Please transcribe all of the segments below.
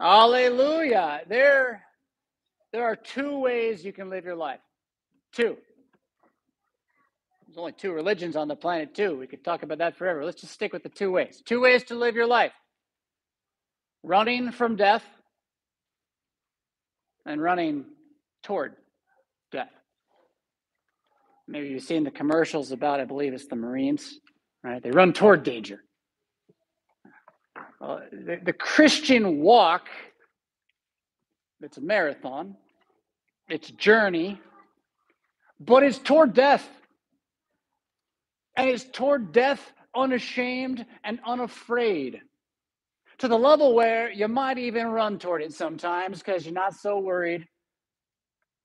Hallelujah. There, there are two ways you can live your life. Two. There's only two religions on the planet, too. We could talk about that forever. Let's just stick with the two ways. Two ways to live your life running from death and running toward death. Maybe you've seen the commercials about, I believe it's the Marines, right? They run toward danger. Uh, the, the Christian walk, it's a marathon, it's a journey, but it's toward death. And it's toward death unashamed and unafraid to the level where you might even run toward it sometimes because you're not so worried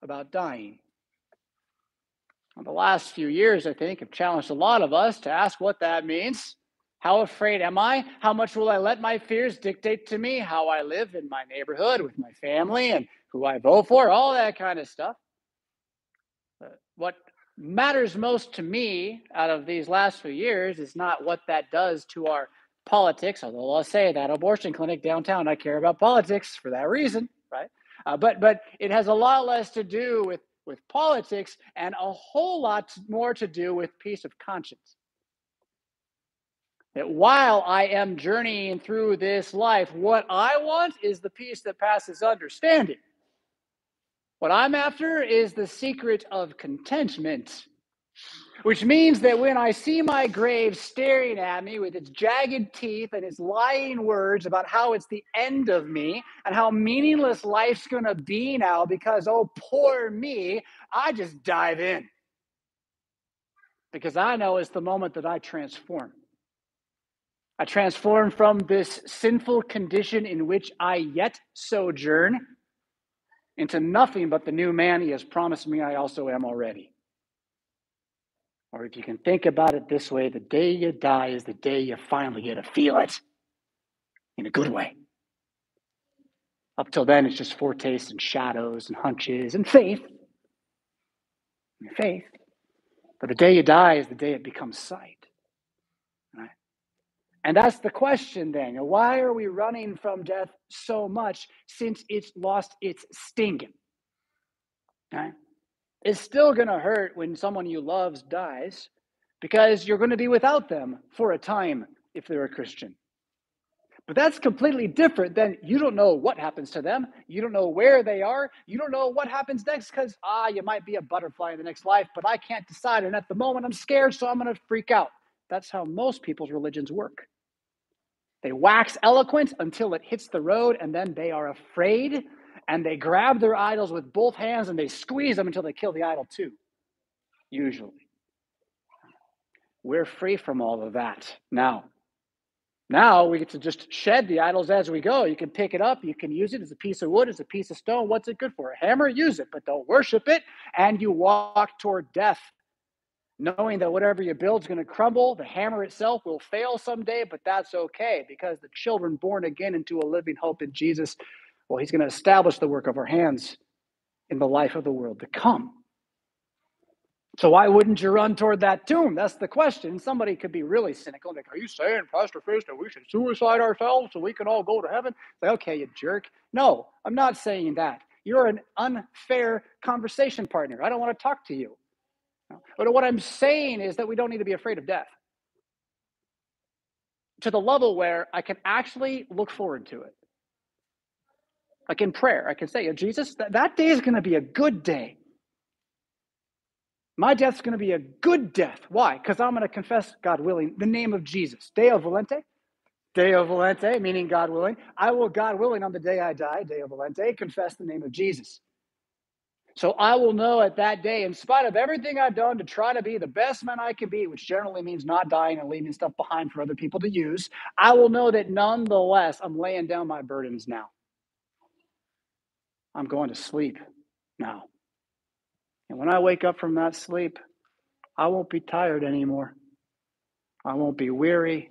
about dying. Well, the last few years, I think, have challenged a lot of us to ask what that means. How afraid am I? How much will I let my fears dictate to me how I live in my neighborhood with my family and who I vote for? All that kind of stuff. what matters most to me out of these last few years is not what that does to our politics, although I'll say that abortion clinic downtown, I care about politics for that reason, right? Uh, but but it has a lot less to do with with politics and a whole lot more to do with peace of conscience. That while I am journeying through this life, what I want is the peace that passes understanding. What I'm after is the secret of contentment which means that when I see my grave staring at me with its jagged teeth and its lying words about how it's the end of me and how meaningless life's to be now because, oh, poor me, I just dive in. Because I know it's the moment that I transform. I transform from this sinful condition in which I yet sojourn into nothing but the new man he has promised me I also am already. Or if you can think about it this way, the day you die is the day you finally get to feel it in a good way. Up till then, it's just foretastes and shadows and hunches and faith. And faith. But the day you die is the day it becomes sight. And that's the question then. Why are we running from death so much since it's lost its sting? Right? It's still going to hurt when someone you love dies because you're going to be without them for a time if they're a Christian. But that's completely different than you don't know what happens to them. You don't know where they are. You don't know what happens next because, ah, you might be a butterfly in the next life, but I can't decide. And at the moment, I'm scared, so I'm going to freak out. That's how most people's religions work. They wax eloquent until it hits the road, and then they are afraid and they grab their idols with both hands and they squeeze them until they kill the idol too, usually. We're free from all of that now. Now we get to just shed the idols as we go. You can pick it up, you can use it as a piece of wood, as a piece of stone. What's it good for? A hammer? Use it, but don't worship it. And you walk toward death, knowing that whatever you build is going to crumble. The hammer itself will fail someday, but that's okay because the children born again into a living hope in Jesus well, he's going to establish the work of our hands in the life of the world to come. So why wouldn't you run toward that tomb? That's the question. Somebody could be really cynical. Like, are you saying, Pastor Fisk, that we should suicide ourselves so we can all go to heaven? Say, okay, you jerk. No, I'm not saying that. You're an unfair conversation partner. I don't want to talk to you. But what I'm saying is that we don't need to be afraid of death to the level where I can actually look forward to it. Like in prayer, I can say, Jesus, that, that day is going to be a good day. My death's going to be a good death. Why? Because I'm going to confess, God willing, the name of Jesus. Deo volente. Deo volente, meaning God willing. I will, God willing, on the day I die, Deo volente, confess the name of Jesus. So I will know at that day, in spite of everything I've done to try to be the best man I can be, which generally means not dying and leaving stuff behind for other people to use, I will know that nonetheless, I'm laying down my burdens now. I'm going to sleep now. And when I wake up from that sleep, I won't be tired anymore. I won't be weary.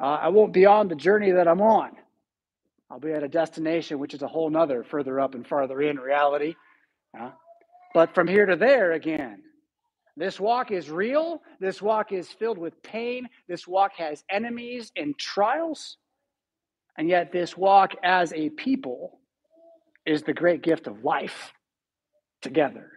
Uh, I won't be on the journey that I'm on. I'll be at a destination which is a whole nother further up and farther in reality. Uh, but from here to there again, this walk is real. This walk is filled with pain. This walk has enemies and trials. And yet, this walk as a people is the great gift of life together.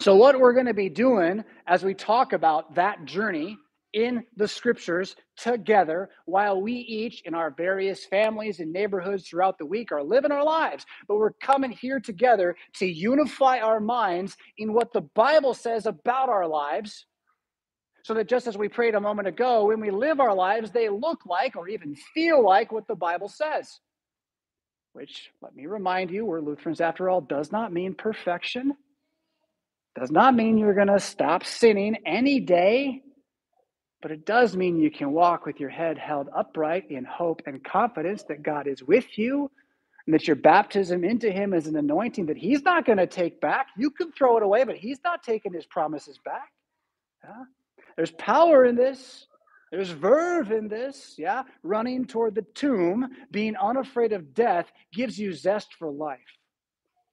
So, what we're going to be doing as we talk about that journey in the scriptures together while we each in our various families and neighborhoods throughout the week are living our lives. But we're coming here together to unify our minds in what the Bible says about our lives. So that just as we prayed a moment ago, when we live our lives, they look like or even feel like what the Bible says. Which, let me remind you, we're Lutherans after all, does not mean perfection. Does not mean you're going to stop sinning any day but it does mean you can walk with your head held upright in hope and confidence that God is with you and that your baptism into Him is an anointing that He's not going to take back. You can throw it away, but He's not taking His promises back. Yeah? There's power in this. There's verve in this, yeah? Running toward the tomb, being unafraid of death gives you zest for life.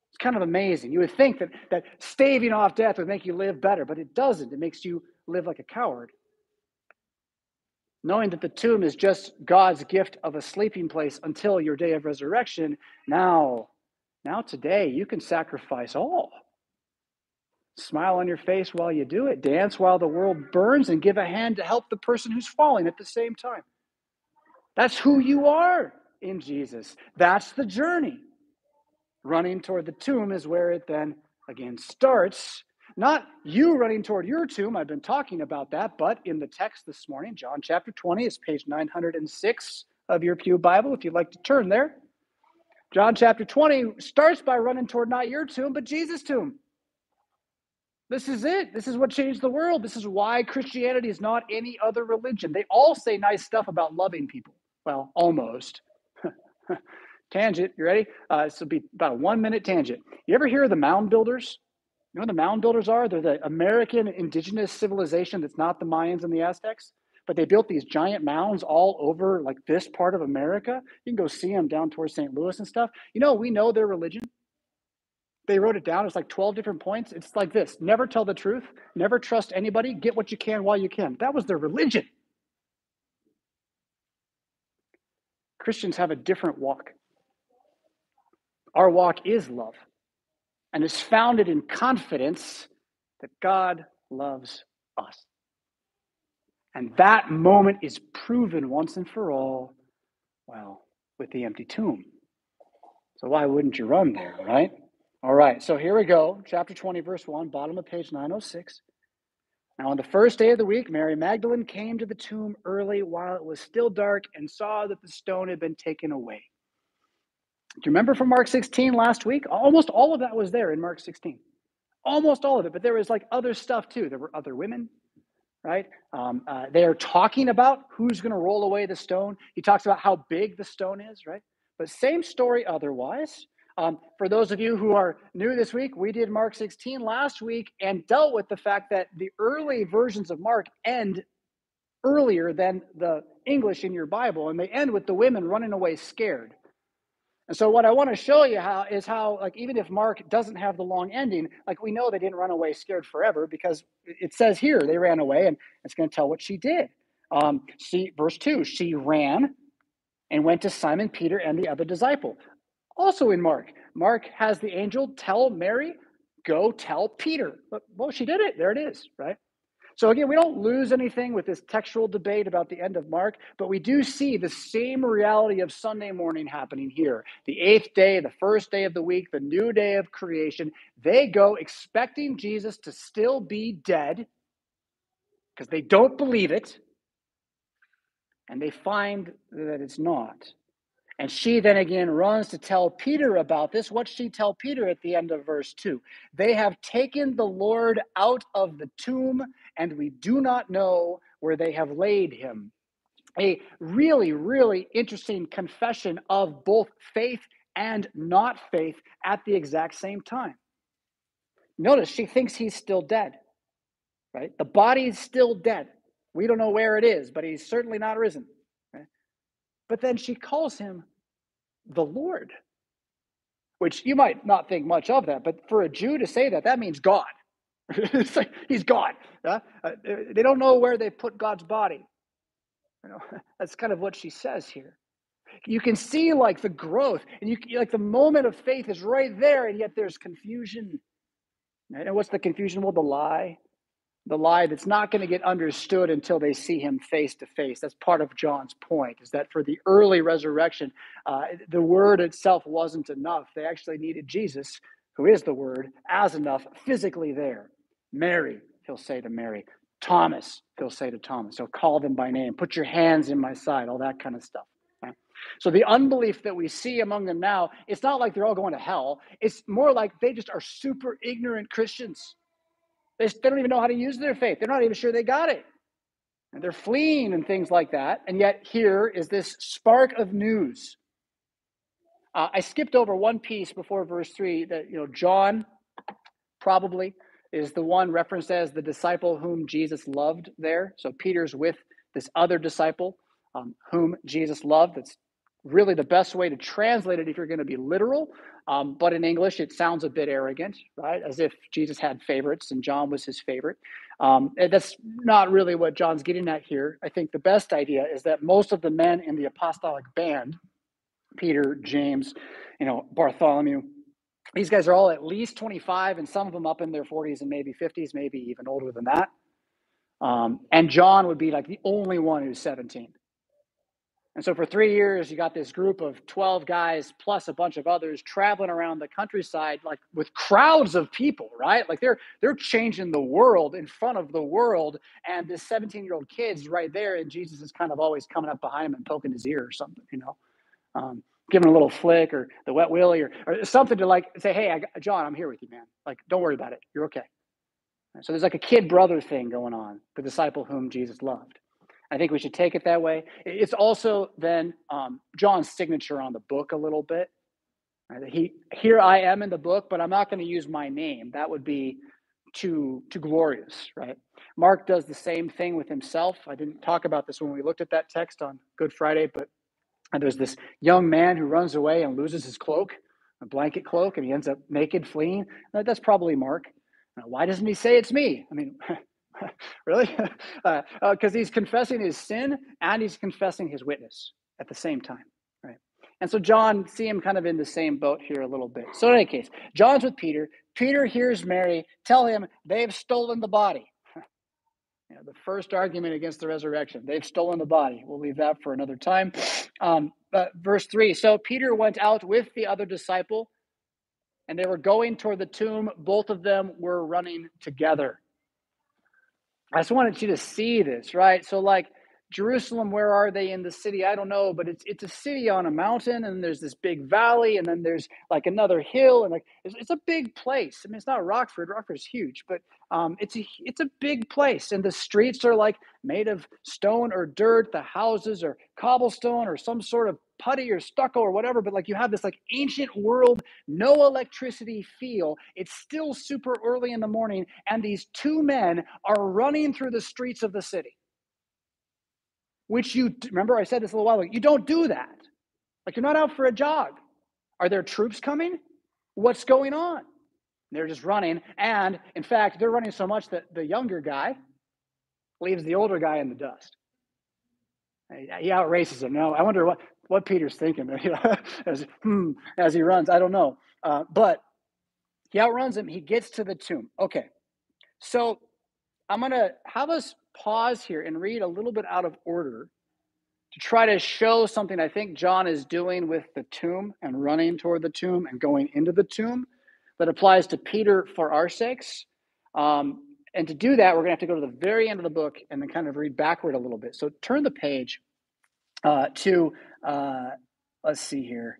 It's kind of amazing. You would think that, that staving off death would make you live better, but it doesn't. It makes you live like a coward knowing that the tomb is just God's gift of a sleeping place until your day of resurrection, now, now today, you can sacrifice all. Smile on your face while you do it, dance while the world burns, and give a hand to help the person who's falling at the same time. That's who you are in Jesus. That's the journey. Running toward the tomb is where it then again starts not you running toward your tomb. I've been talking about that, but in the text this morning, John chapter 20 is page 906 of your Pew Bible, if you'd like to turn there. John chapter 20 starts by running toward not your tomb, but Jesus' tomb. This is it. This is what changed the world. This is why Christianity is not any other religion. They all say nice stuff about loving people. Well, almost. tangent, you ready? Uh, this will be about a one minute tangent. You ever hear of the mound builders? You know the mound builders are? They're the American indigenous civilization that's not the Mayans and the Aztecs, but they built these giant mounds all over like this part of America. You can go see them down towards St. Louis and stuff. You know, we know their religion. They wrote it down. It's like 12 different points. It's like this never tell the truth, never trust anybody, get what you can while you can. That was their religion. Christians have a different walk. Our walk is love and is founded in confidence that God loves us. And that moment is proven once and for all, well, with the empty tomb. So why wouldn't you run there, right? All right, so here we go. Chapter 20, verse 1, bottom of page 906. Now, on the first day of the week, Mary Magdalene came to the tomb early while it was still dark and saw that the stone had been taken away. Do you remember from Mark 16 last week? Almost all of that was there in Mark 16. Almost all of it, but there was like other stuff too. There were other women, right? Um, uh, they are talking about who's going to roll away the stone. He talks about how big the stone is, right? But same story otherwise. Um, for those of you who are new this week, we did Mark 16 last week and dealt with the fact that the early versions of Mark end earlier than the English in your Bible, and they end with the women running away scared. And so what I want to show you how is how like even if Mark doesn't have the long ending, like we know they didn't run away scared forever because it says here they ran away, and it's going to tell what she did. Um, see verse two, she ran and went to Simon Peter and the other disciple. Also in Mark, Mark has the angel tell Mary, "Go tell Peter." But, well, she did it. There it is, right? So again, we don't lose anything with this textual debate about the end of Mark, but we do see the same reality of Sunday morning happening here. The eighth day, the first day of the week, the new day of creation, they go expecting Jesus to still be dead because they don't believe it, and they find that it's not. And she then again runs to tell Peter about this. What she tell Peter at the end of verse 2? They have taken the Lord out of the tomb, and we do not know where they have laid him. A really, really interesting confession of both faith and not faith at the exact same time. Notice she thinks he's still dead, right? The body is still dead. We don't know where it is, but he's certainly not risen. But then she calls him the Lord, which you might not think much of that, but for a Jew to say that, that means God. it's like he's God. Uh, they don't know where they put God's body. You know, that's kind of what she says here. You can see like the growth, and you like the moment of faith is right there, and yet there's confusion. And what's the confusion? Well, the lie the lie that's not going to get understood until they see him face to face. That's part of John's point, is that for the early resurrection, uh, the word itself wasn't enough. They actually needed Jesus, who is the word, as enough physically there. Mary, he'll say to Mary. Thomas, he'll say to Thomas. He'll call them by name. Put your hands in my side, all that kind of stuff. So the unbelief that we see among them now, it's not like they're all going to hell. It's more like they just are super ignorant Christians they, don't even know how to use their faith. They're not even sure they got it. And they're fleeing and things like that. And yet, here is this spark of news. Uh, I skipped over one piece before verse 3 that, you know, John probably is the one referenced as the disciple whom Jesus loved there. So Peter's with this other disciple um, whom Jesus loved. That's really the best way to translate it if you're going to be literal. Um, but in English, it sounds a bit arrogant, right? As if Jesus had favorites and John was his favorite. Um, that's not really what John's getting at here. I think the best idea is that most of the men in the apostolic band, Peter, James, you know, Bartholomew, these guys are all at least 25, and some of them up in their 40s and maybe 50s, maybe even older than that. Um, and John would be like the only one who's 17. And so for three years, you got this group of 12 guys plus a bunch of others traveling around the countryside, like with crowds of people, right? Like they're they're changing the world in front of the world. And this 17-year-old kid's right there, and Jesus is kind of always coming up behind him and poking his ear or something, you know. Um, giving a little flick or the wet willy or, or something to like say, hey, I, John, I'm here with you, man. Like, don't worry about it. You're okay. So there's like a kid brother thing going on, the disciple whom Jesus loved. I think we should take it that way. It's also then um, John's signature on the book a little bit. Uh, he here I am in the book, but I'm not going to use my name. That would be too too glorious, right? Mark does the same thing with himself. I didn't talk about this when we looked at that text on Good Friday, but uh, there's this young man who runs away and loses his cloak, a blanket cloak, and he ends up naked, fleeing. That's probably Mark. Uh, why doesn't he say it's me? I mean, really? Because uh, uh, he's confessing his sin and he's confessing his witness at the same time, right? And so John, see him kind of in the same boat here a little bit. So in any case, John's with Peter. Peter hears Mary tell him they've stolen the body. You know, the first argument against the resurrection. They've stolen the body. We'll leave that for another time. Um, but verse 3 So Peter went out with the other disciple, and they were going toward the tomb. Both of them were running together. I just wanted you to see this, right? So, like Jerusalem, where are they in the city? I don't know, but it's it's a city on a mountain, and there's this big valley, and then there's like another hill, and like it's, it's a big place. I mean, it's not Rockford. Rockford's huge, but um, it's a it's a big place, and the streets are like made of stone or dirt. The houses are cobblestone or some sort of putty or stucco or whatever, but like you have this like ancient world, no electricity feel. It's still super early in the morning, and these two men are running through the streets of the city. Which you remember, I said this a little while ago. You don't do that. Like you're not out for a jog. Are there troops coming? What's going on? They're just running. And in fact, they're running so much that the younger guy leaves the older guy in the dust. He outraces him. No, I wonder what what Peter's thinking as, hmm, as he runs. I don't know. Uh, but he outruns him. He gets to the tomb. Okay. So I'm going to have us pause here and read a little bit out of order to try to show something I think John is doing with the tomb and running toward the tomb and going into the tomb that applies to Peter for our sakes. Um, and to do that, we're going to have to go to the very end of the book and then kind of read backward a little bit. So turn the page uh, to, uh, let's see here.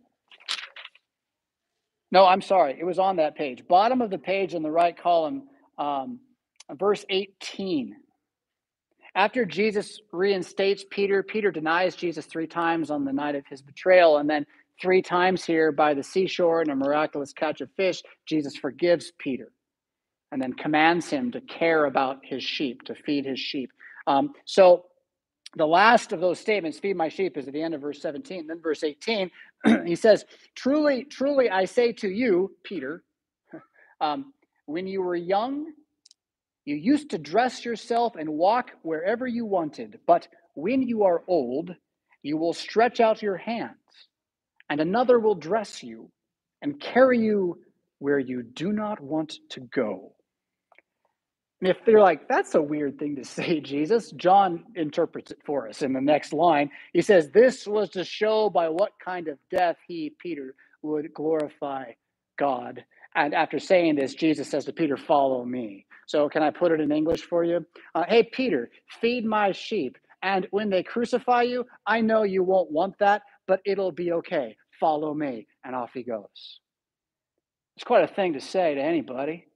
No, I'm sorry. It was on that page. Bottom of the page in the right column, um, verse 18. After Jesus reinstates Peter, Peter denies Jesus three times on the night of his betrayal. And then three times here by the seashore in a miraculous catch of fish, Jesus forgives Peter and then commands him to care about his sheep, to feed his sheep. Um, so the last of those statements, feed my sheep, is at the end of verse 17. Then verse 18, he says, Truly, truly, I say to you, Peter, um, when you were young, you used to dress yourself and walk wherever you wanted. But when you are old, you will stretch out your hands, and another will dress you and carry you where you do not want to go. If they're like, that's a weird thing to say, Jesus, John interprets it for us in the next line. He says, This was to show by what kind of death he, Peter, would glorify God. And after saying this, Jesus says to Peter, Follow me. So, can I put it in English for you? Uh, hey, Peter, feed my sheep. And when they crucify you, I know you won't want that, but it'll be okay. Follow me. And off he goes. It's quite a thing to say to anybody.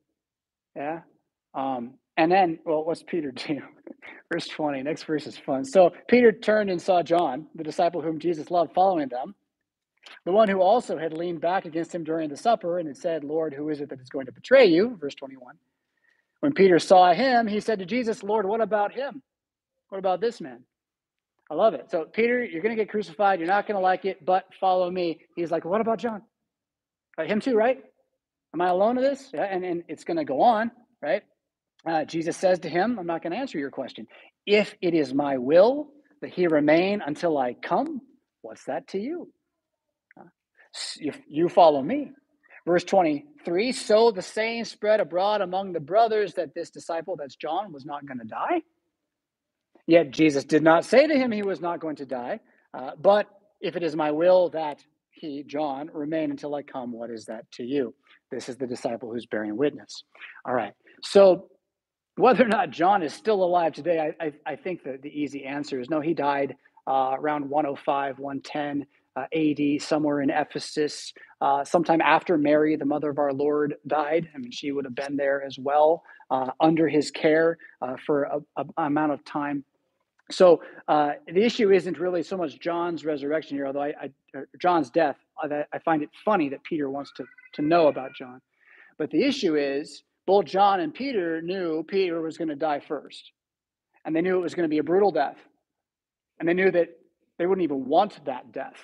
Yeah. Um, and then, well, what's Peter do? verse 20, next verse is fun. So Peter turned and saw John, the disciple whom Jesus loved, following them, the one who also had leaned back against him during the supper and had said, Lord, who is it that is going to betray you? Verse 21. When Peter saw him, he said to Jesus, Lord, what about him? What about this man? I love it. So, Peter, you're going to get crucified. You're not going to like it, but follow me. He's like, What about John? Him too, right? Am I alone in this? Yeah, and, and it's going to go on, right? Uh, Jesus says to him, I'm not going to answer your question. If it is my will that he remain until I come, what's that to you? Uh, if you follow me. Verse 23 So the saying spread abroad among the brothers that this disciple, that's John, was not going to die. Yet Jesus did not say to him he was not going to die. Uh, but if it is my will that he, John, remain until I come, what is that to you? This is the disciple who's bearing witness. All right. So whether or not John is still alive today, I, I, I think that the easy answer is no, he died uh, around 105, 110 uh, AD, somewhere in Ephesus, uh, sometime after Mary, the mother of our Lord, died. I mean, she would have been there as well, uh, under his care uh, for a, a, amount of time. So uh, the issue isn't really so much John's resurrection here, although I, I John's death. I, I find it funny that Peter wants to to know about John, but the issue is both John and Peter knew Peter was going to die first, and they knew it was going to be a brutal death, and they knew that they wouldn't even want that death,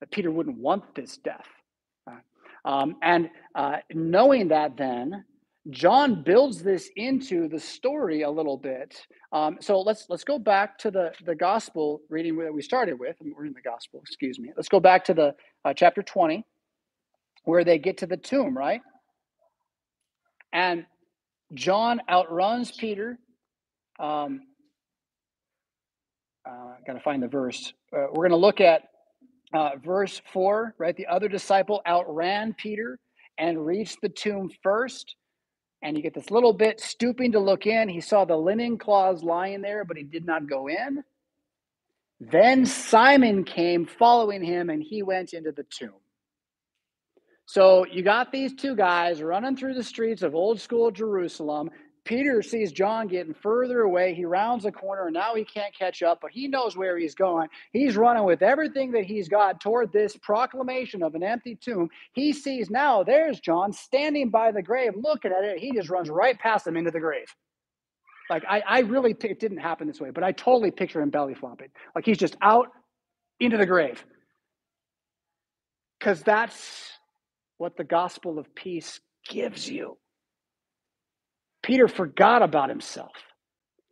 that Peter wouldn't want this death. Um, and uh, knowing that, then John builds this into the story a little bit. Um, so let's let's go back to the the gospel reading that we started with. We're in the gospel, excuse me. Let's go back to the uh, chapter twenty, where they get to the tomb, right? And John outruns Peter. Um, uh, Got to find the verse. Uh, we're going to look at uh, verse four, right? The other disciple outran Peter and reached the tomb first and you get this little bit stooping to look in. He saw the linen cloths lying there, but he did not go in. Then Simon came following him, and he went into the tomb. So you got these two guys running through the streets of old school Jerusalem. Peter sees John getting further away. He rounds a corner and now he can't catch up, but he knows where he's going. He's running with everything that he's got toward this proclamation of an empty tomb. He sees now there's John standing by the grave, looking at it. He just runs right past him into the grave. Like, I, I really, it didn't happen this way, but I totally picture him belly flopping. Like, he's just out into the grave. Because that's what the gospel of peace gives you. Peter forgot about himself.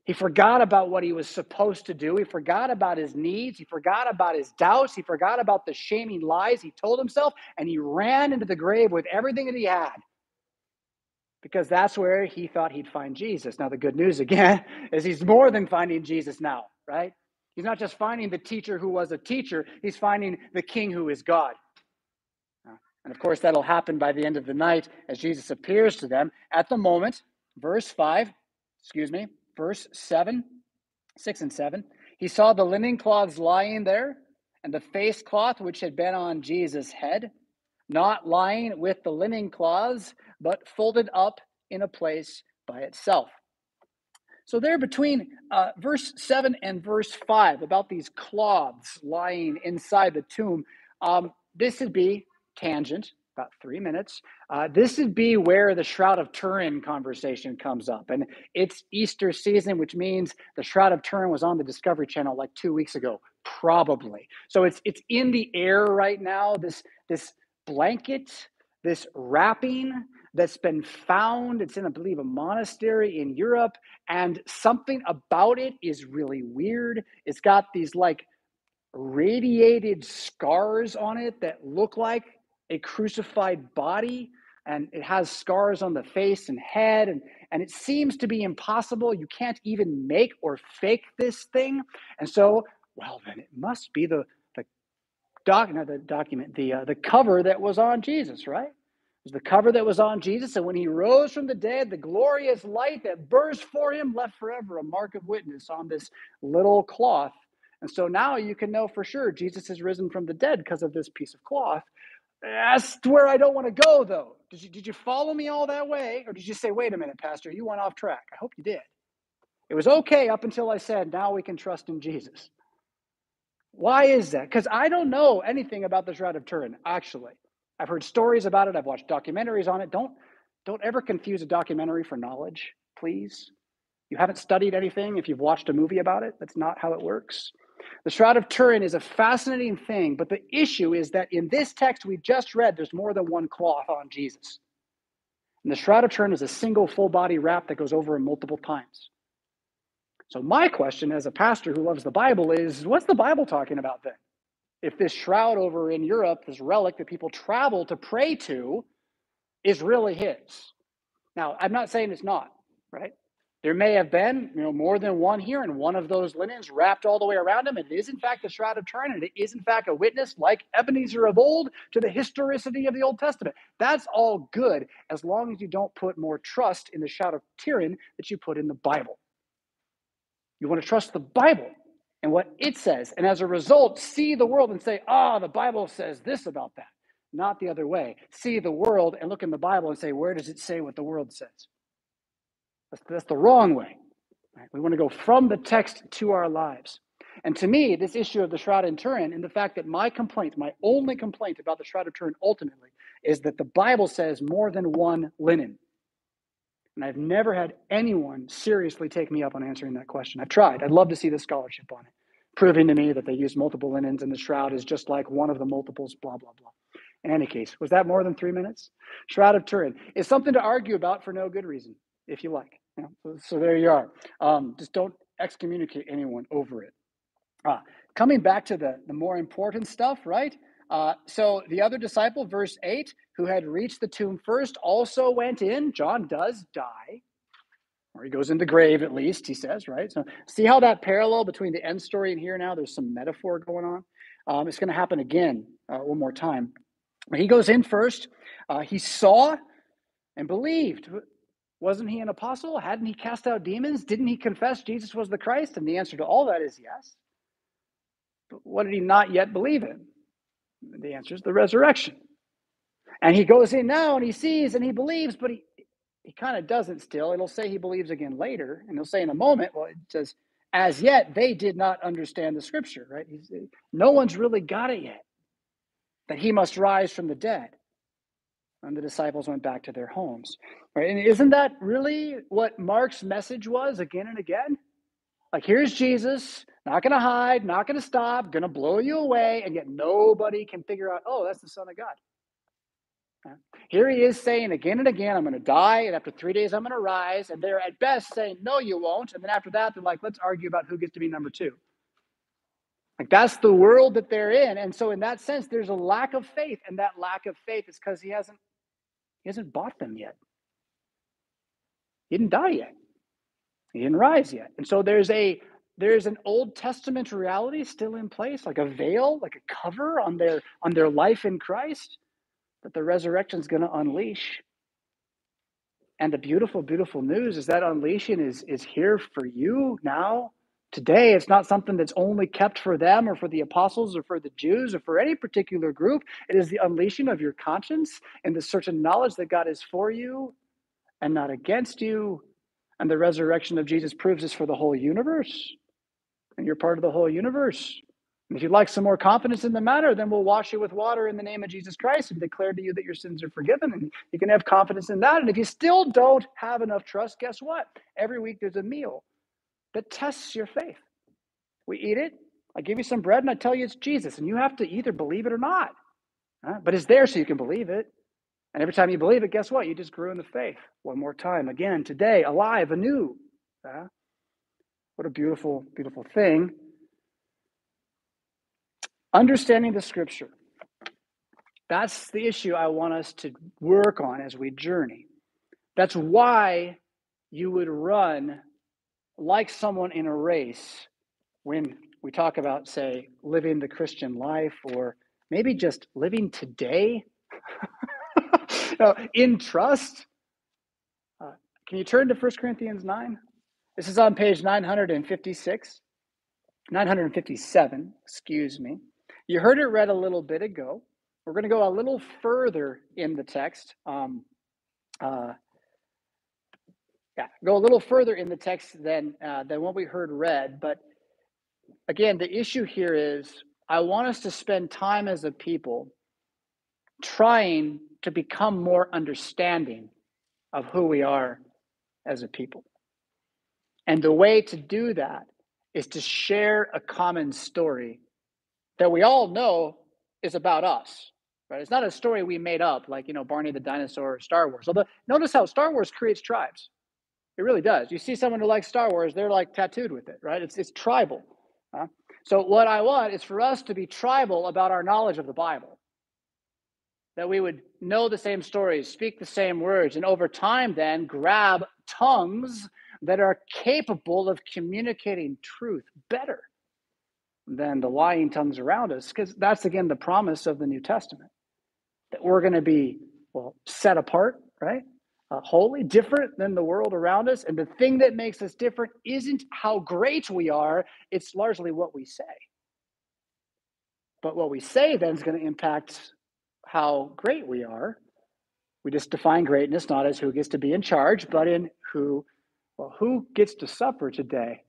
He forgot about what he was supposed to do. He forgot about his needs. He forgot about his doubts. He forgot about the shaming lies he told himself. And he ran into the grave with everything that he had because that's where he thought he'd find Jesus. Now, the good news again is he's more than finding Jesus now, right? He's not just finding the teacher who was a teacher, he's finding the king who is God. And of course, that'll happen by the end of the night as Jesus appears to them. At the moment, verse 5, excuse me, verse 7, 6 and 7. He saw the linen cloths lying there, and the face cloth which had been on Jesus' head, not lying with the linen cloths, but folded up in a place by itself. So, there between uh, verse 7 and verse 5, about these cloths lying inside the tomb, um, this would be tangent about three minutes. Uh, this would be where the Shroud of Turin conversation comes up. And it's Easter season, which means the Shroud of Turin was on the Discovery Channel like two weeks ago, probably. So it's it's in the air right now, this, this blanket, this wrapping that's been found. It's in, I believe, a monastery in Europe, and something about it is really weird. It's got these like radiated scars on it that look like a crucified body and it has scars on the face and head and and it seems to be impossible. You can't even make or fake this thing. And so well then it must be the the doc not the document the uh, the cover that was on jesus right? It was the cover that was on jesus and when he rose from the dead the glorious light that burst for him left forever a mark of witness on this little cloth. And so now you can know for sure jesus has risen from the dead because of this piece of cloth that's where I don't want to go, though. Did you, did you follow me all that way? Or did you say, wait a minute, Pastor, you went off track? I hope you did. It was okay up until I said, now we can trust in Jesus. Why is that? Because I don't know anything about the Shroud of Turin, actually. I've heard stories about it, I've watched documentaries on it. Don't, don't ever confuse a documentary for knowledge, please. You haven't studied anything if you've watched a movie about it. That's not how it works. The Shroud of Turin is a fascinating thing, but the issue is that in this text we just read, there's more than one cloth on Jesus. And the Shroud of Turin is a single full body wrap that goes over him multiple times. So, my question as a pastor who loves the Bible is what's the Bible talking about then? If this shroud over in Europe, this relic that people travel to pray to, is really his. Now, I'm not saying it's not, right? There may have been, you know, more than one here, and one of those linens wrapped all the way around him. It is, in fact, the Shroud of Turin, and it is, in fact, a witness, like Ebenezer of old, to the historicity of the Old Testament. That's all good as long as you don't put more trust in the Shroud of Turin that you put in the Bible. You want to trust the Bible and what it says, and as a result, see the world and say, "Ah, oh, the Bible says this about that." Not the other way. See the world and look in the Bible and say, "Where does it say what the world says?" That's, that's the wrong way. Right? We want to go from the text to our lives. And to me, this issue of the Shroud of Turin and the fact that my complaint, my only complaint about the Shroud of Turin ultimately, is that the Bible says more than one linen. And I've never had anyone seriously take me up on answering that question. I've tried. I'd love to see the scholarship on it, proving to me that they use multiple linens and the shroud is just like one of the multiples, blah, blah, blah. In any case, was that more than three minutes? Shroud of Turin is something to argue about for no good reason, if you like. You know, so, so, there you are. Um, just don't excommunicate anyone over it. Uh, coming back to the, the more important stuff, right? Uh, so the other disciple, verse 8, who had reached the tomb first, also went in. John does die, or he goes in the grave at least, he says, right? So see how that parallel between the end story and here now, there's some metaphor going on. Um, it's going to happen again uh, one more time. He goes in first. Uh, he saw and believed. Wasn't he an apostle? Hadn't he cast out demons? Didn't he confess Jesus was the Christ? And the answer to all that is yes. But what did he not yet believe in? The answer is the resurrection. And he goes in now and he sees and he believes, but he, he kind of doesn't still. It'll say he believes again later, and he'll say in a moment, well, it says, as yet they did not understand the scripture, right? He's, no one's really got it yet that he must rise from the dead. And the disciples went back to their homes. Right? And isn't that really what Mark's message was again and again? Like, here's Jesus, not going to hide, not going to stop, going to blow you away, and yet nobody can figure out, oh, that's the Son of God. Here he is saying again and again, I'm going to die, and after three days, I'm going to rise. And they're at best saying, no, you won't. And then after that, they're like, let's argue about who gets to be number two. Like that's the world that they're in. And so, in that sense, there's a lack of faith. And that lack of faith is because he hasn't he hasn't bought them yet. He didn't die yet. He didn't rise yet. And so there's a there's an Old Testament reality still in place, like a veil, like a cover on their on their life in Christ that the resurrection is going to unleash. And the beautiful, beautiful news is that unleashing is is here for you now Today, it's not something that's only kept for them or for the apostles or for the Jews or for any particular group. It is the unleashing of your conscience and the certain knowledge that God is for you and not against you. And the resurrection of Jesus proves this for the whole universe. And you're part of the whole universe. And if you'd like some more confidence in the matter, then we'll wash you with water in the name of Jesus Christ and declare to you that your sins are forgiven. And you can have confidence in that. And if you still don't have enough trust, guess what? Every week there's a meal that tests your faith. We eat it. I give you some bread and I tell you it's Jesus, and you have to either believe it or not. But it's there so you can believe it. And every time you believe it, guess what? You just grew in the faith one more time. Again, today, alive, anew. What a beautiful, beautiful thing. Understanding the scripture. That's the issue I want us to work on as we journey. That's why you would run like someone in a race when we talk about, say, living the Christian life or maybe just living today in trust. Uh, can you turn to 1 Corinthians 9? This is on page 956, 957, excuse me. You heard it read a little bit ago. We're going to go a little further in the text. Um, uh, yeah, go a little further in the text than uh, than what we heard read. But again, the issue here is I want us to spend time as a people trying to become more understanding of who we are as a people. And the way to do that is to share a common story that we all know is about us. Right? It's not a story we made up, like you know Barney the dinosaur or Star Wars. Although notice how Star Wars creates tribes. It really does. You see someone who likes Star Wars, they're like tattooed with it, right? It's it's tribal. Huh? So what I want is for us to be tribal about our knowledge of the Bible that we would know the same stories, speak the same words, and over time then grab tongues that are capable of communicating truth better than the lying tongues around us. Because that's again the promise of the New Testament that we're going to be, well, set apart, right? Uh, holy, different than the world around us. And the thing that makes us different isn't how great we are, it's largely what we say. But what we say then is going to impact how great we are. We just define greatness not as who gets to be in charge, but in who, well, who gets to suffer today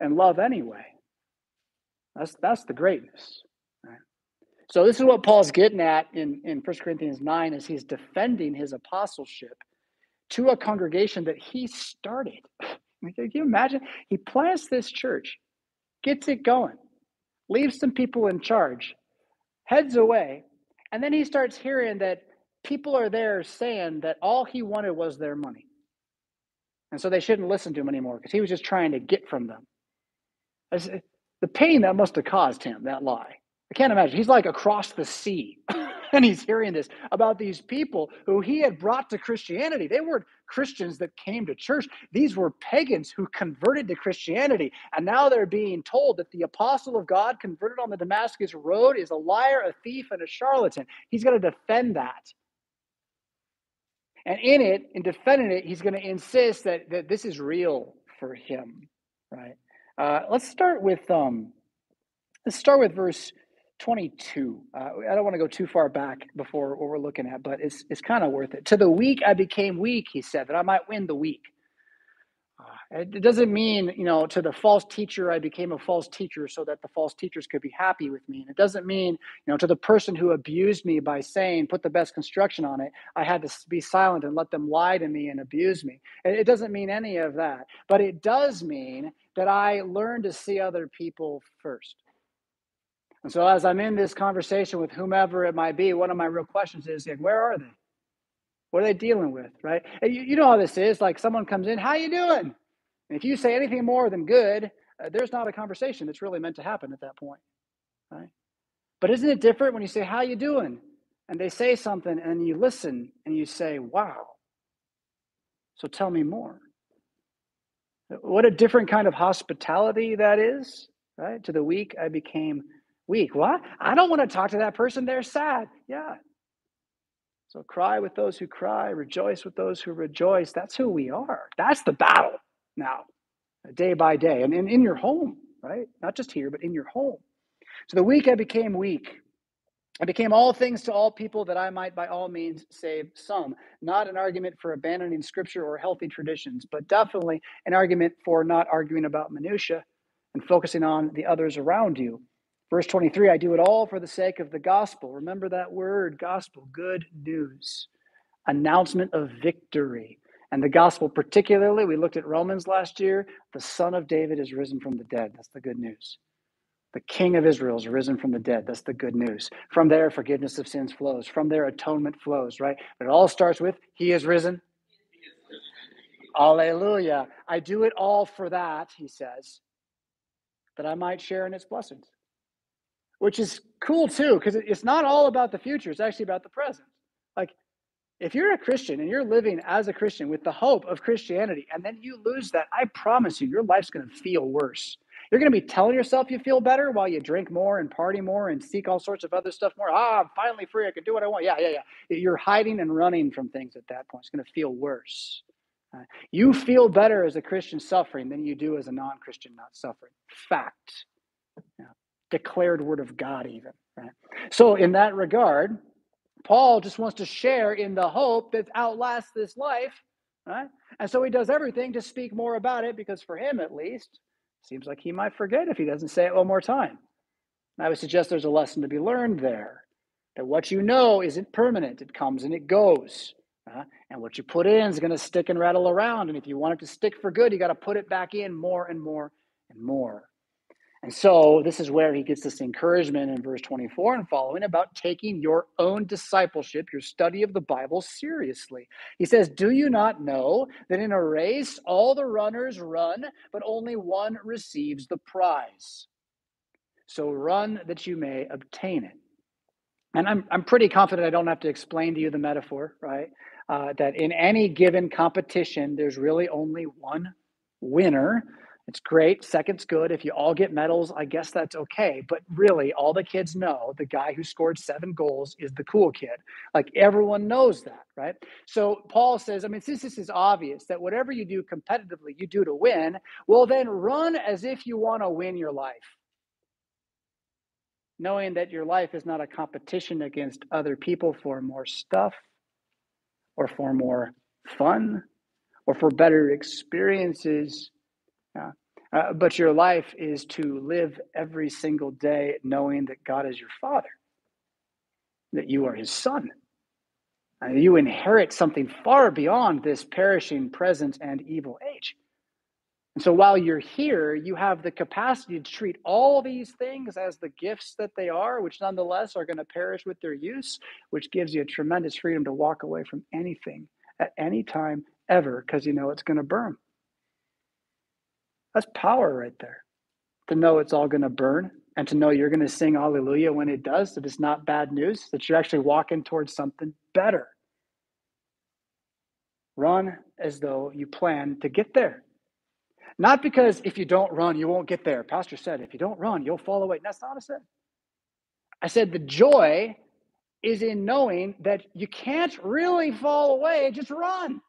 and love anyway. That's that's the greatness. So this is what Paul's getting at in, in 1 Corinthians 9 as he's defending his apostleship to a congregation that he started. Can you imagine? He plants this church, gets it going, leaves some people in charge, heads away, and then he starts hearing that people are there saying that all he wanted was their money. And so they shouldn't listen to him anymore because he was just trying to get from them. The pain that must have caused him, that lie. I can't imagine. He's like across the sea. and he's hearing this about these people who he had brought to Christianity. They weren't Christians that came to church, these were pagans who converted to Christianity. And now they're being told that the apostle of God converted on the Damascus Road is a liar, a thief, and a charlatan. He's going to defend that. And in it, in defending it, he's going to insist that, that this is real for him, right? Uh, let's start with um, let's start with verse 22. Uh, I don't want to go too far back before what we're looking at, but it's, it's kind of worth it. To the weak, I became weak, he said, that I might win the weak. Uh, it doesn't mean, you know, to the false teacher, I became a false teacher so that the false teachers could be happy with me. And it doesn't mean, you know, to the person who abused me by saying, put the best construction on it, I had to be silent and let them lie to me and abuse me. It doesn't mean any of that. But it does mean that I learned to see other people first. And so as I'm in this conversation with whomever it might be, one of my real questions is like, where are they? What are they dealing with, right? And you, you know how this is. Like someone comes in, how you doing? And if you say anything more than good, uh, there's not a conversation that's really meant to happen at that point, right? But isn't it different when you say, how you doing? And they say something and you listen and you say, wow. So tell me more. What a different kind of hospitality that is, right? To the weak, I became weak. What? I don't want to talk to that person. They're sad. Yeah. So cry with those who cry, rejoice with those who rejoice. That's who we are. That's the battle now, day by day. And in, in your home, right? Not just here, but in your home. So the weak I became weak. I became all things to all people that I might by all means save some. Not an argument for abandoning scripture or healthy traditions, but definitely an argument for not arguing about minutia and focusing on the others around you. Verse 23 I do it all for the sake of the gospel. Remember that word, gospel, good news, announcement of victory. And the gospel, particularly, we looked at Romans last year, the Son of David is risen from the dead. That's the good news. The King of Israel is risen from the dead. That's the good news. From there, forgiveness of sins flows. From there, atonement flows, right? But it all starts with He is risen. Alleluia. I do it all for that, he says, that I might share in its blessings. Which is cool too, because it's not all about the future, it's actually about the present. Like, if you're a Christian and you're living as a Christian with the hope of Christianity, and then you lose that, I promise you, your life's going to feel worse. You're going to be telling yourself you feel better while you drink more and party more and seek all sorts of other stuff more. Ah, I'm finally free. I can do what I want. Yeah, yeah, yeah. You're hiding and running from things at that point. It's going to feel worse. Uh, you feel better as a Christian suffering than you do as a non Christian not suffering. Fact. Yeah. Declared word of God, even. Right? So, in that regard, Paul just wants to share in the hope that outlasts this life. Right? And so he does everything to speak more about it because, for him at least, Seems like he might forget if he doesn't say it one more time. I would suggest there's a lesson to be learned there that what you know isn't permanent, it comes and it goes. Uh, and what you put in is going to stick and rattle around. And if you want it to stick for good, you got to put it back in more and more and more. And so this is where he gets this encouragement in verse 24 and following about taking your own discipleship, your study of the Bible seriously. He says, Do you not know that in a race all the runners run, but only one receives the prize? So run that you may obtain it. And I'm, I'm pretty confident I don't have to explain to you the metaphor, right? Uh, that in any given competition, there's really only one winner it's great. Second's good. If you all get medals, I guess that's okay. But really, all the kids know the guy who scored seven goals is the cool kid. Like everyone knows that, right? So Paul says, I mean, since this is obvious that whatever you do competitively, you do to win, well, then run as if you want to win your life. Knowing that your life is not a competition against other people for more stuff or for more fun or for better experiences yeah. Uh, but your life is to live every single day knowing that God is your Father, that you are His Son. You inherit something far beyond this perishing present and evil age. And so while you're here, you have the capacity to treat all these things as the gifts that they are, which nonetheless are going to perish with their use, which gives you a tremendous freedom to walk away from anything at any time ever because you know it's going to burn. That's power right there. To know it's all going to burn and to know you're going to sing hallelujah when it does, that it's not bad news, that you're actually walking towards something better. Run as though you plan to get there. Not because if you don't run, you won't get there. Pastor said, if you don't run, you'll fall away. That's not what I said. I said the joy is in knowing that you can't really fall away, just run.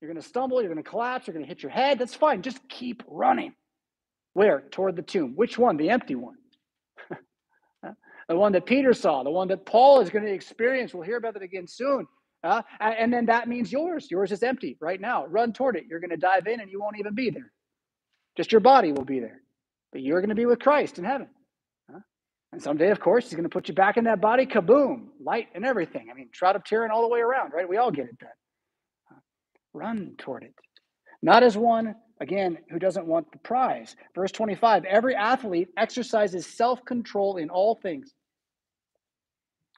You're going to stumble, you're going to collapse, you're going to hit your head. That's fine. Just keep running. Where? Toward the tomb. Which one? The empty one. the one that Peter saw, the one that Paul is going to experience. We'll hear about that again soon. Uh, and then that means yours. Yours is empty right now. Run toward it. You're going to dive in and you won't even be there. Just your body will be there. But you're going to be with Christ in heaven. And someday, of course, he's going to put you back in that body, kaboom, light and everything. I mean, Shroud of Turin all the way around, right? We all get it then run toward it. Not as one, again, who doesn't want the prize. Verse 25 every athlete exercises self control in all things.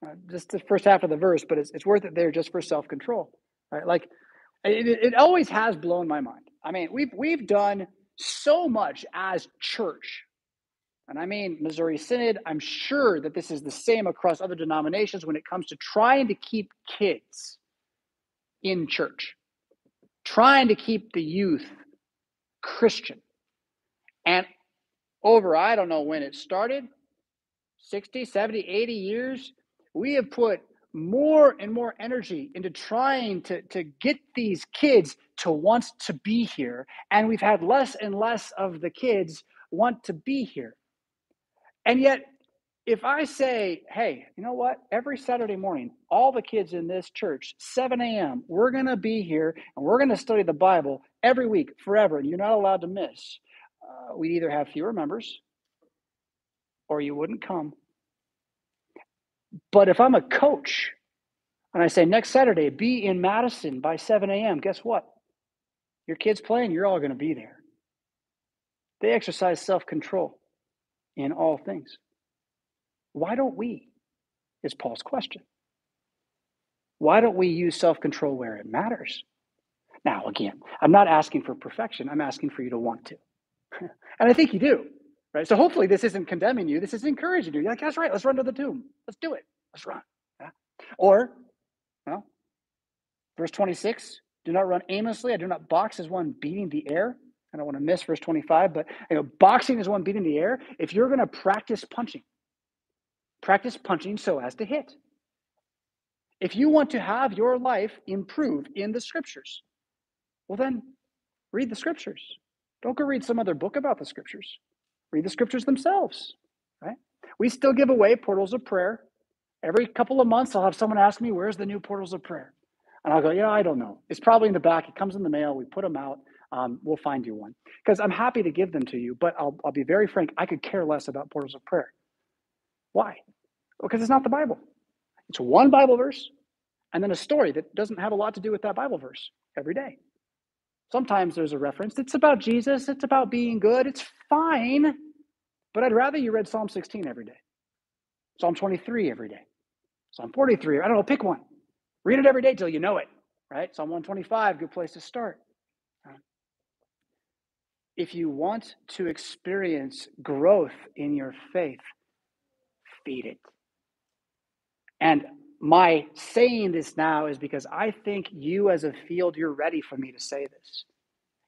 Uh, just the first half of the verse, but it's, it's worth it there just for self control. Right? Like, it, it always has blown my mind. I mean, we've, we've done so much as church and I mean Missouri Synod, I'm sure that this is the same across other denominations when it comes to trying to keep kids in church trying to keep the youth Christian. And over, I don't know when it started 60, 70, 80 years we have put more and more energy into trying to, to get these kids to want to be here. And we've had less and less of the kids want to be here. And yet, if I say, hey, you know what? Every Saturday morning, all the kids in this church, 7 a.m., we're going to be here and we're going to study the Bible every week forever, and you're not allowed to miss, uh, we'd either have fewer members or you wouldn't come. But if I'm a coach and I say, next Saturday, be in Madison by 7 a.m., guess what? Your kids playing, you're all going to be there. They exercise self control in all things. Why don't we? Is Paul's question. Why don't we use self control where it matters? Now, again, I'm not asking for perfection, I'm asking for you to want to. and I think you do, right? So hopefully this isn't condemning you, this is encouraging you. You're like, that's right, let's run to the tomb. Let's do it. Let's run. Yeah? Or, well, verse 26 do not run aimlessly. I do not box as one beating the air. I don't want to miss verse 25, but you know, boxing is one beating the air. If you're going to practice punching, practice punching so as to hit. If you want to have your life improved in the scriptures, well, then read the scriptures. Don't go read some other book about the scriptures. Read the scriptures themselves, right? We still give away portals of prayer. Every couple of months, I'll have someone ask me, Where's the new portals of prayer? And I'll go, Yeah, I don't know. It's probably in the back. It comes in the mail. We put them out. Um, we'll find you one. Because I'm happy to give them to you, but I'll, I'll be very frank. I could care less about portals of prayer. Why? Because it's not the Bible. It's one Bible verse and then a story that doesn't have a lot to do with that Bible verse every day. Sometimes there's a reference. It's about Jesus, it's about being good. It's fine. But I'd rather you read Psalm 16 every day, Psalm 23 every day, Psalm 43. I don't know, pick one. Read it every day till you know it, right? Psalm 125, good place to start. If you want to experience growth in your faith, it. And my saying this now is because I think you, as a field, you're ready for me to say this.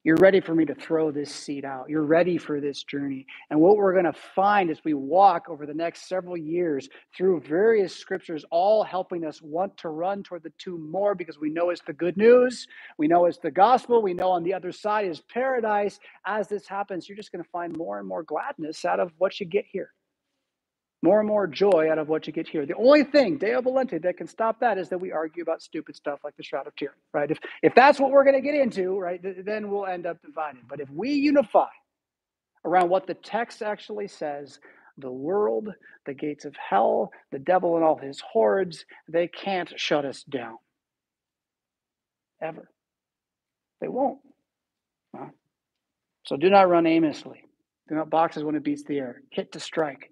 You're ready for me to throw this seed out. You're ready for this journey. And what we're going to find as we walk over the next several years through various scriptures, all helping us want to run toward the tomb more because we know it's the good news. We know it's the gospel. We know on the other side is paradise. As this happens, you're just going to find more and more gladness out of what you get here more and more joy out of what you get here. The only thing, Deo Volente, that can stop that is that we argue about stupid stuff like the Shroud of Turin, right? If, if that's what we're going to get into, right, th- then we'll end up divided. But if we unify around what the text actually says, the world, the gates of hell, the devil and all his hordes, they can't shut us down. Ever. They won't. So do not run aimlessly. Do not box as when it beats the air. Hit to strike.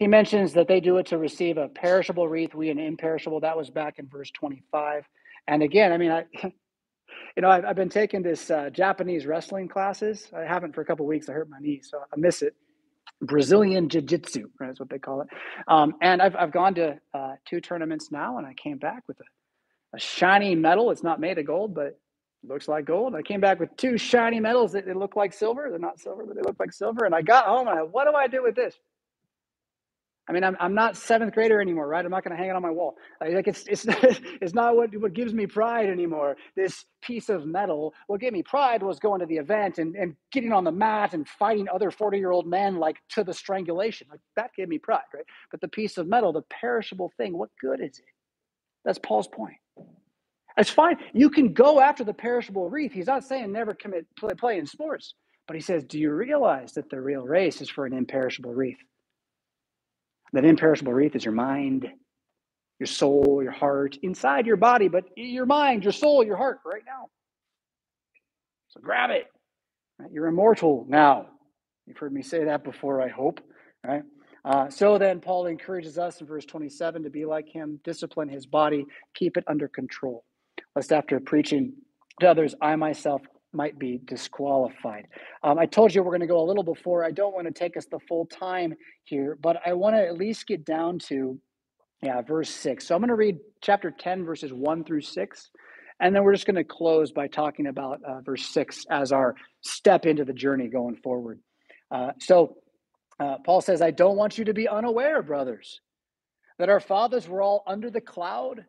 He mentions that they do it to receive a perishable wreath, we an imperishable. That was back in verse 25. And again, I mean, I, you know, I've, I've been taking this uh, Japanese wrestling classes. I haven't for a couple weeks. I hurt my knee, so I miss it. Brazilian Jiu Jitsu, right, that's what they call it. Um, and I've, I've gone to uh, two tournaments now, and I came back with a, a shiny medal. It's not made of gold, but looks like gold. I came back with two shiny medals that they look like silver. They're not silver, but they look like silver. And I got home and I, what do I do with this? I mean, I'm, I'm not seventh grader anymore, right? I'm not going to hang it on my wall. Like it's it's it's not what what gives me pride anymore. This piece of metal. What gave me pride was going to the event and, and getting on the mat and fighting other 40 year old men like to the strangulation. Like that gave me pride, right? But the piece of metal, the perishable thing, what good is it? That's Paul's point. It's fine. You can go after the perishable wreath. He's not saying never commit play, play in sports, but he says, do you realize that the real race is for an imperishable wreath? That imperishable wreath is your mind, your soul, your heart, inside your body, but your mind, your soul, your heart right now. So grab it. Right? You're immortal now. You've heard me say that before, I hope. Right? Uh, so then, Paul encourages us in verse 27 to be like him, discipline his body, keep it under control. Lest after preaching to others, I myself might be disqualified. Um, I told you we're going to go a little before. I don't want to take us the full time here, but I want to at least get down to yeah, verse 6. So I'm going to read chapter 10, verses 1 through 6. And then we're just going to close by talking about uh, verse 6 as our step into the journey going forward. Uh, so uh, Paul says, I don't want you to be unaware, brothers, that our fathers were all under the cloud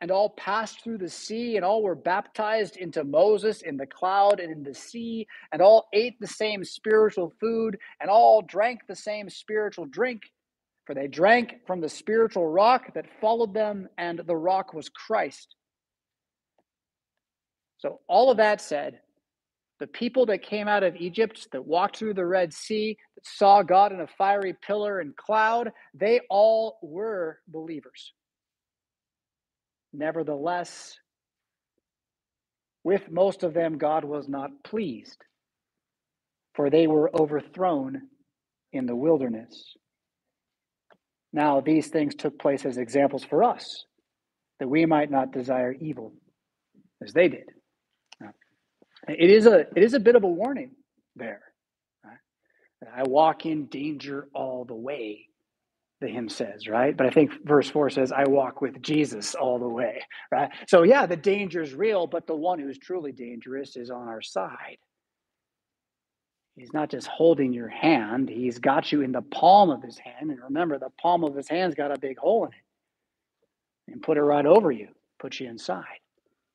and all passed through the sea, and all were baptized into Moses in the cloud and in the sea, and all ate the same spiritual food, and all drank the same spiritual drink. For they drank from the spiritual rock that followed them, and the rock was Christ. So, all of that said, the people that came out of Egypt, that walked through the Red Sea, that saw God in a fiery pillar and cloud, they all were believers. Nevertheless, with most of them, God was not pleased, for they were overthrown in the wilderness. Now, these things took place as examples for us, that we might not desire evil as they did. It is a, it is a bit of a warning there. I walk in danger all the way, the hymn says, right? But I think verse 4 says, I walk with Jesus all the way, right? So, yeah, the danger is real, but the one who's truly dangerous is on our side. He's not just holding your hand, he's got you in the palm of his hand. And remember, the palm of his hand's got a big hole in it. And put it right over you, put you inside,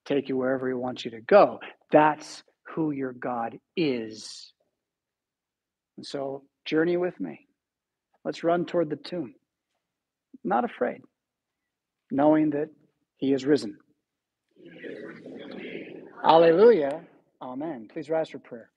take you wherever he wants you to go. That's who your God is. And so, journey with me. Let's run toward the tomb. Not afraid, knowing that he is risen. Alleluia. Amen. Please rise for prayer.